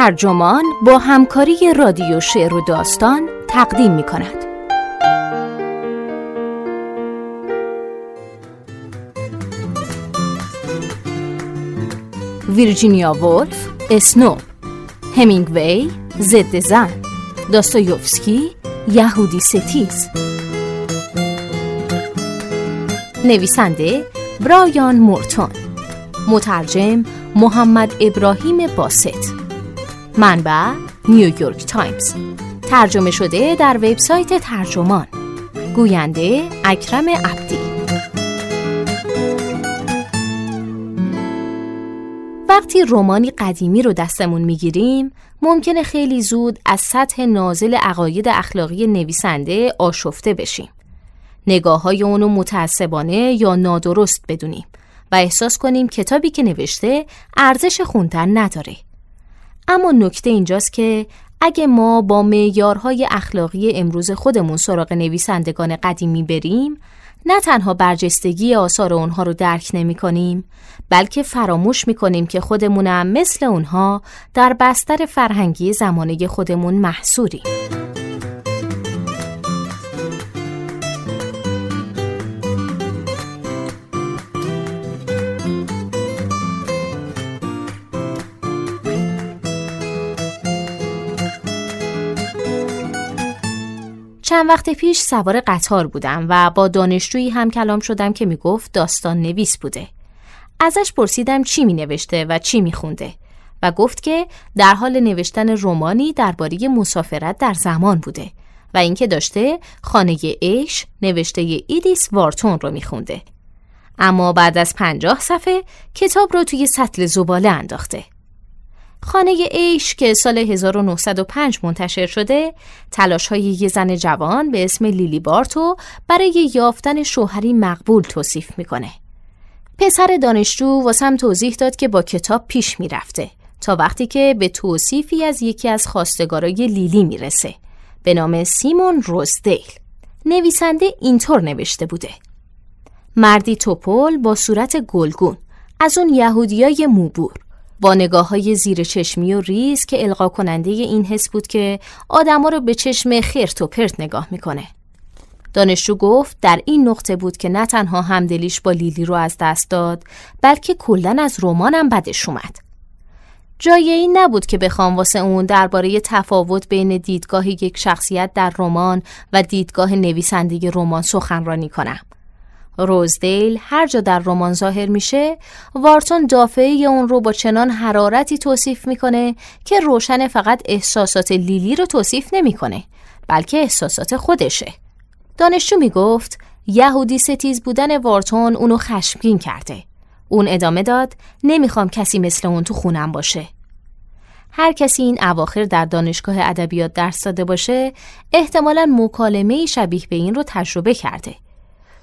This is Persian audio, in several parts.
ترجمان با همکاری رادیو شعر و داستان تقدیم می کند. ویرجینیا وولف اسنو همینگوی ضد زن داستایوفسکی یهودی ستیز. نویسنده برایان مورتون. مترجم محمد ابراهیم باست منبع نیویورک تایمز. ترجمه شده در وبسایت ترجمان. گوینده اکرم عبدی. وقتی رومانی قدیمی رو دستمون می‌گیریم ممکنه خیلی زود از سطح نازل عقاید اخلاقی نویسنده آشفته بشیم. نگاه های اونو متعصبانه یا نادرست بدونیم و احساس کنیم کتابی که نوشته ارزش خوندن نداره. اما نکته اینجاست که اگه ما با معیارهای اخلاقی امروز خودمون سراغ نویسندگان قدیمی بریم نه تنها برجستگی آثار اونها رو درک نمی کنیم بلکه فراموش می کنیم که خودمونم مثل اونها در بستر فرهنگی زمانه خودمون محصوریم. چند وقت پیش سوار قطار بودم و با دانشجویی هم کلام شدم که می‌گفت داستان نویس بوده. ازش پرسیدم چی می نوشته و چی می خونده و گفت که در حال نوشتن رومانی درباره مسافرت در زمان بوده و اینکه داشته خانه ایش نوشته ایدیس وارتون رو میخونده. اما بعد از پنجاه صفحه کتاب رو توی سطل زباله انداخته. خانه ایش که سال 1905 منتشر شده تلاش های یه زن جوان به اسم لیلی بارتو برای یافتن شوهری مقبول توصیف می‌کنه. پسر دانشجو واسم توضیح داد که با کتاب پیش می‌رفته تا وقتی که به توصیفی از یکی از خواستگارای لیلی می‌رسه به نام سیمون روزدیل. نویسنده اینطور نوشته بوده. مردی توپل با صورت گلگون از اون یهودیای موبور با نگاه های زیر چشمی و ریز که القا کننده این حس بود که آدما رو به چشم خرت و پرت نگاه می‌کنه. دانشجو گفت در این نقطه بود که نه تنها همدلیش با لیلی رو از دست داد بلکه کلا از رمانم بدش اومد. جای این نبود که بخوام واسه اون درباره تفاوت بین دیدگاه یک شخصیت در رمان و دیدگاه نویسنده رمان سخنرانی کنم. روزدیل هر جا در رمان ظاهر میشه وارتون دافعه اون رو با چنان حرارتی توصیف می‌کنه که روشن فقط احساسات لیلی رو توصیف نمی‌کنه بلکه احساسات خودشه. دانشجو می‌گفت یهودی ستیز بودن وارتون اونو خشمگین کرده. اون ادامه داد نمی‌خوام کسی مثل اون تو خونم باشه. هر کسی این اواخر در دانشگاه ادبیات درس داده باشه احتمالا مکالمه شبیه به این رو تجربه کرده.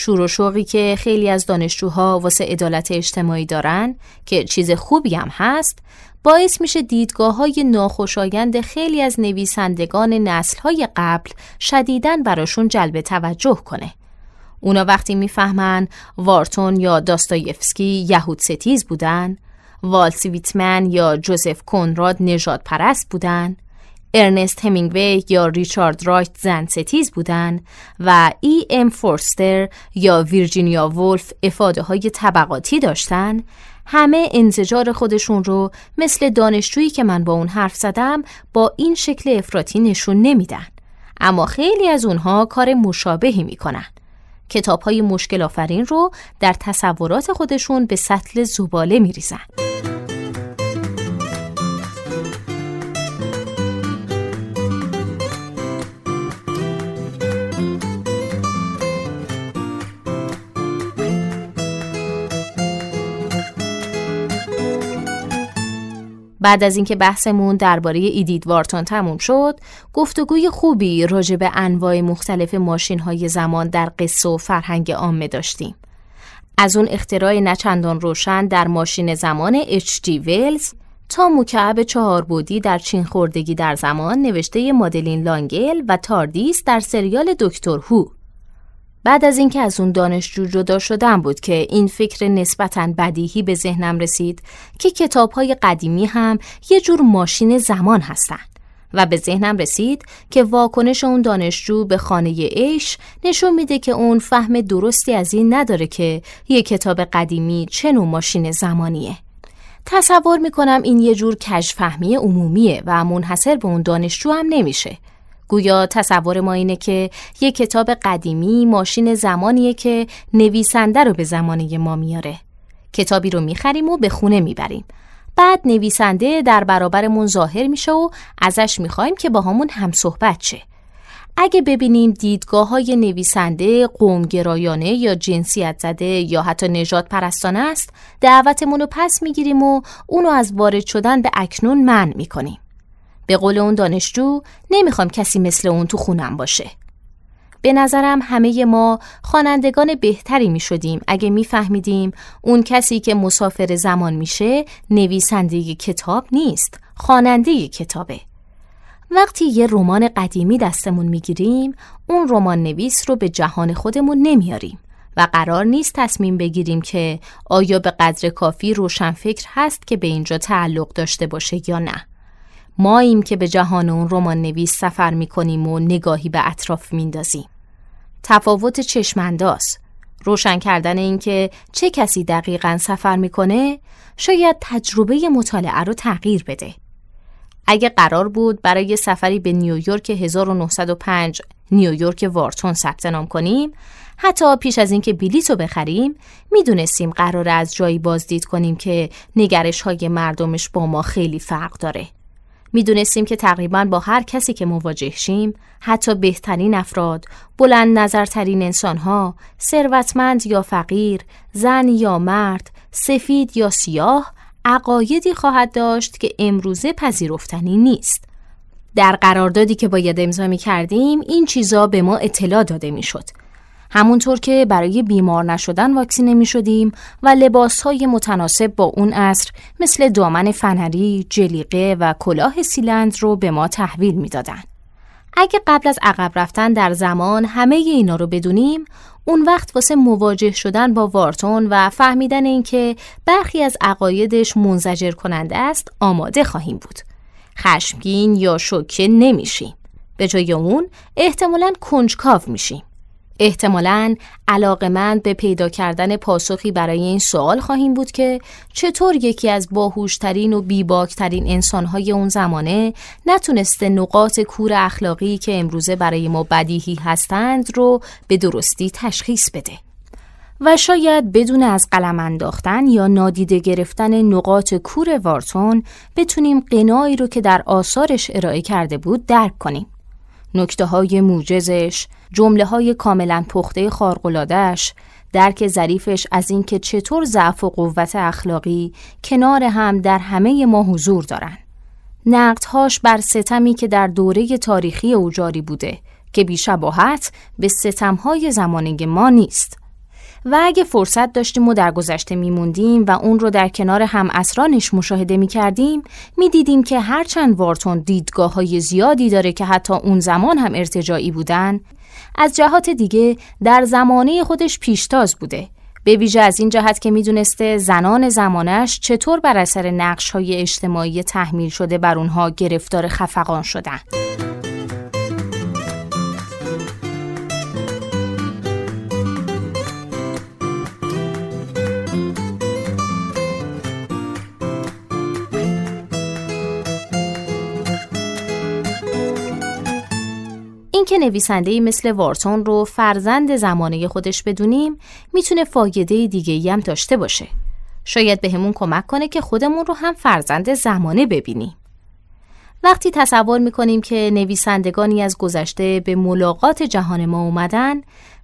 شور و شوقی که خیلی از دانشجوها واسه عدالت اجتماعی دارن که چیز خوبی هم هست باعث میشه دیدگاه های ناخوشایند خیلی از نویسندگان نسل های قبل شدیدا براشون جلب توجه کنه. اونا وقتی می‌فهمن وارتون یا داستایفسکی یهود ستیز بودن، والت ویتمن یا جوزف کنراد نژاد پرست بودن، ارنست همینگوی یا ریچارد رایت زن ستیز بودن و ای ام فورستر یا ویرجینیا وولف افاده های طبقاتی داشتن همه انزجار خودشون رو مثل دانشجویی که من با اون حرف زدم با این شکل افراطی نشون نمیدن. اما خیلی از اونها کار مشابهی می‌کنن. کتاب های مشکل آفرین رو در تصورات خودشون به سطل زباله میریزن. بعد از اینکه بحثمون درباره ایدید وارتون تموم شد، گفتگوی خوبی راجع به انواع مختلف ماشین های زمان در قصه و فرهنگ عامه داشتیم. از اون اختراع نچندان روشن در ماشین زمان اچ ویلز تا مکعب چهار بودی در چین خوردگی در زمان نوشته مادلین لانگل و تاردیس در سریال دکتر هو بعد از اینکه از اون دانشجو جدا شدم بود که این فکر نسبتا بدیهی به ذهنم رسید که کتاب های قدیمی هم یه جور ماشین زمان هستند. و به ذهنم رسید که واکنش اون دانشجو به خانه ایش نشون میده که اون فهم درستی از این نداره که یه کتاب قدیمی چه نوع ماشین زمانیه. تصور می‌کنم این یه جور کجفهمی عمومیه و منحصر به اون دانشجو هم نمیشه. گویا تصور ما اینه که یه کتاب قدیمی ماشین زمانیه که نویسنده رو به زمانه ما میاره. کتابی رو می‌خریم و به خونه می‌بریم. بعد نویسنده در برابرمون ظاهر میشه و ازش می‌خوایم که با همون هم صحبت شه. اگه ببینیم دیدگاه های نویسنده قومگرایانه یا جنسیت زده یا حتی نجات پرستانه است دعوتمون رو پس می‌گیریم و اونو از وارد شدن به اکنون من می‌کنیم. به قول اون دانشجو نمی‌خوام کسی مثل اون تو خونم باشه. به نظرم همه ما خوانندگان بهتری می شدیم اگه می فهمیدیم اون کسی که مسافر زمان میشه نویسنده کتاب نیست خواننده کتابه. وقتی یه رمان قدیمی دستمون می‌گیریم اون رمان نویس رو به جهان خودمون نمیاریم و قرار نیست تصمیم بگیریم که آیا به قدر کافی روشنفکر هست که به اینجا تعلق داشته باشه یا نه. ماییم که به جهان اون رمان نویس سفر می‌کنیم و نگاهی به اطراف میندازیم. تفاوت چشمنداز روشن کردن اینکه چه کسی دقیقا سفر می‌کنه شاید تجربه مطالعه رو تغییر بده. اگه قرار بود برای سفری به نیویورک 1905 نیویورک وارتون ثبت نام کنیم حتی پیش از اینکه بلیط رو بخریم می‌دونستیم قرار از جایی بازدید کنیم که نگرش های مردمش با ما خیلی فرق داره می‌دونستیم که تقریبا با هر کسی که مواجه شیم حتی بهترین افراد، بلند نظرترین انسانها، ثروتمند یا فقیر، زن یا مرد، سفید یا سیاه، عقایدی خواهد داشت که امروزه پذیرفتنی نیست. در قراردادی که باید امضا می کردیم این چیزا به ما اطلاع داده می شد. همونطور که برای بیمار نشدن واکسینه می شدیم و لباس های متناسب با اون عصر مثل دامن فنری، جلیقه و کلاه سیلند رو به ما تحویل می دادن. اگه قبل از عقب رفتن در زمان همه اینا رو بدونیم اون وقت واسه مواجه شدن با وارتون و فهمیدن اینکه برخی از عقایدش منزجر کننده است آماده خواهیم بود. خشمگین یا شوکه نمیشیم. به جای اون احتمالاً کنجکاو میشیم. احتمالاً علاقمند به پیدا کردن پاسخی برای این سوال خواهیم بود که چطور یکی از باهوشترین و بیباکترین انسانهای اون زمانه نتونسته نقاط کور اخلاقی که امروزه برای ما بدیهی هستند رو به درستی تشخیص بده. و شاید بدون از قلم انداختن یا نادیده گرفتن نقاط کور وارتون بتونیم قنایی رو که در آثارش ارائه کرده بود درک کنیم. نکته های موجزش، جمله های کاملا پخته خارقلادش، درک ظریفش از اینکه چطور ضعف و قوت اخلاقی کنار هم در همه ما حضور دارن. نقدهاش بر ستمی که در دوره تاریخی او جاری بوده که بیشباهت به ستمهای زمانه ما نیست. و اگه فرصت داشتیم و در گذشته میموندیم و اون رو در کنار هم اسرانش مشاهده می‌کردیم می‌دیدیم که هرچند وارتون دیدگاه های زیادی داره که حتی اون زمان هم ارتجاعی بودن از جهات دیگه در زمانه خودش پیشتاز بوده به ویژه از این جهت که می‌دونسته زنان زمانش چطور بر اثر نقش های اجتماعی تحمیل شده بر اونها گرفتار خفقان شدن. نویسنده مثل وارتون رو فرزند زمانه خودش بدونیم می‌تونه فایده دیگه هم داشته باشه. شاید به کمک کنه که خودمون رو هم فرزند زمانه ببینیم. وقتی تصور می‌کنیم که نویسندگانی از گذشته به ملاقات جهان ما اومدن،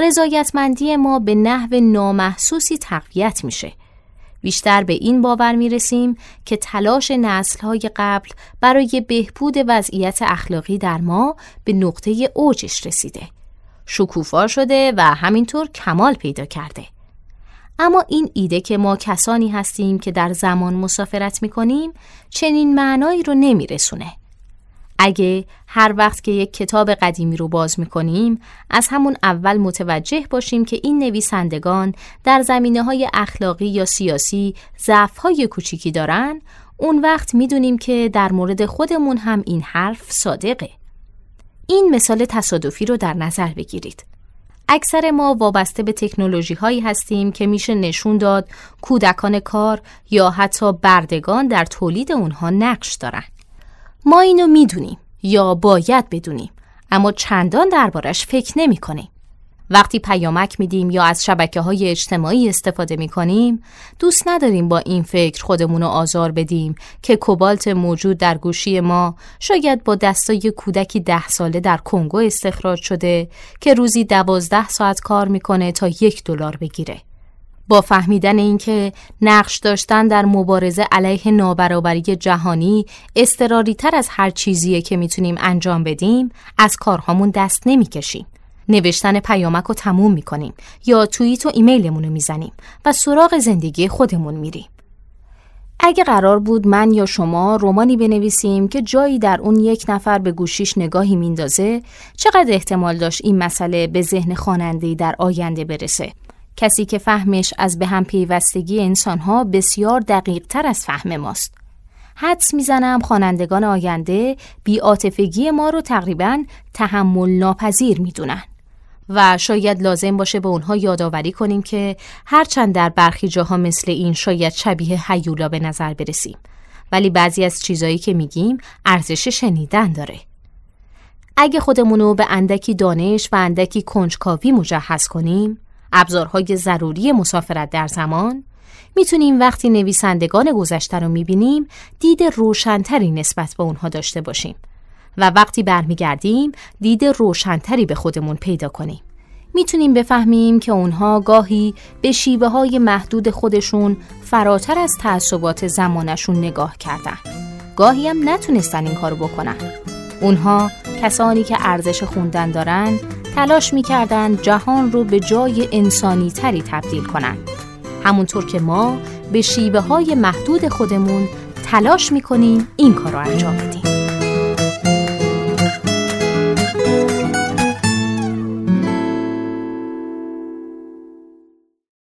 رضایتمندی ما به نحو نامحسوسی تقویت میشه بیشتر به این باور می رسیم که تلاش های قبل برای بهبود وضعیت اخلاقی در ما به نقطه اوجش رسیده. شکوفا شده و همینطور کمال پیدا کرده. اما این ایده که ما کسانی هستیم که در زمان مسافرت می کنیم چنین معنایی رو نمی رسونه. اگه هر وقت که یک کتاب قدیمی رو باز می‌کنیم از همون اول متوجه باشیم که این نویسندگان در زمینه های اخلاقی یا سیاسی ضعف های کوچیکی دارن اون وقت می‌دونیم که در مورد خودمون هم این حرف صادقه. این مثال تصادفی رو در نظر بگیرید. اکثر ما وابسته به تکنولوژی هایی هستیم که میشه نشون داد کودکان کار یا حتی بردگان در تولید اونها نقش دارن. ما اینو می‌دونیم یا باید بدونیم اما چندان دربارش فکر نمی کنیم. وقتی پیامک میدیم یا از شبکه های اجتماعی استفاده می کنیم دوست نداریم با این فکر خودمون رو آزار بدیم که کوبالت موجود در گوشی ما شاید با دستای کودکی ده ساله در کنگو استخراج شده که روزی دوازده ساعت کار می‌کنه تا یک دلار بگیره. با فهمیدن اینکه نقش داشتن در مبارزه علیه نابرابری جهانی استراری تر از هر چیزیه که می‌تونیم انجام بدیم از کارهامون دست نمی‌کشیم. نوشتن پیامک رو تموم می‌کنیم یا توییت و ایمیلمون رو می‌زنیم و سراغ زندگی خودمون میریم. اگه قرار بود من یا شما رومانی بنویسیم که جایی در اون یک نفر به گوشیش نگاهی میندازه چقدر احتمال داشت این مسئله به ذهن خواننده در آینده برسه کسی که فهمش از به هم پیوستگی انسانها بسیار دقیق تر از فهم ماست. حدس می‌زنم خوانندگان آینده بیاتفگی ما رو تقریبا تحمل ناپذیر می‌دونن. و شاید لازم باشه به اونها یادآوری کنیم که هرچند در برخی جاها مثل این شاید شبیه حیولا به نظر برسیم. ولی بعضی از چیزایی که میگیم ارزش شنیدن داره. اگه خودمونو به اندکی دانش و اندکی کنجکاوی مجهز کنیم ابزارهای ضروری مسافرت در زمان می‌تونیم وقتی نویسندگان گذشته رو می‌بینیم دید روشنتری نسبت به اونها داشته باشیم و وقتی برمیگردیم دید روشنتری به خودمون پیدا کنیم. می‌تونیم بفهمیم که اونها گاهی به شیوه های محدود خودشون فراتر از تعصبات زمانشون نگاه کردن. گاهی هم نتونستن این کارو بکنن. اونها کسانی که ارزش خوندن دارن تلاش می‌کردن جهان رو به جای انسانی تری تبدیل کنن. همونطور که ما به شیوه های محدود خودمون تلاش می‌کنیم این کار رو انجام بدیم.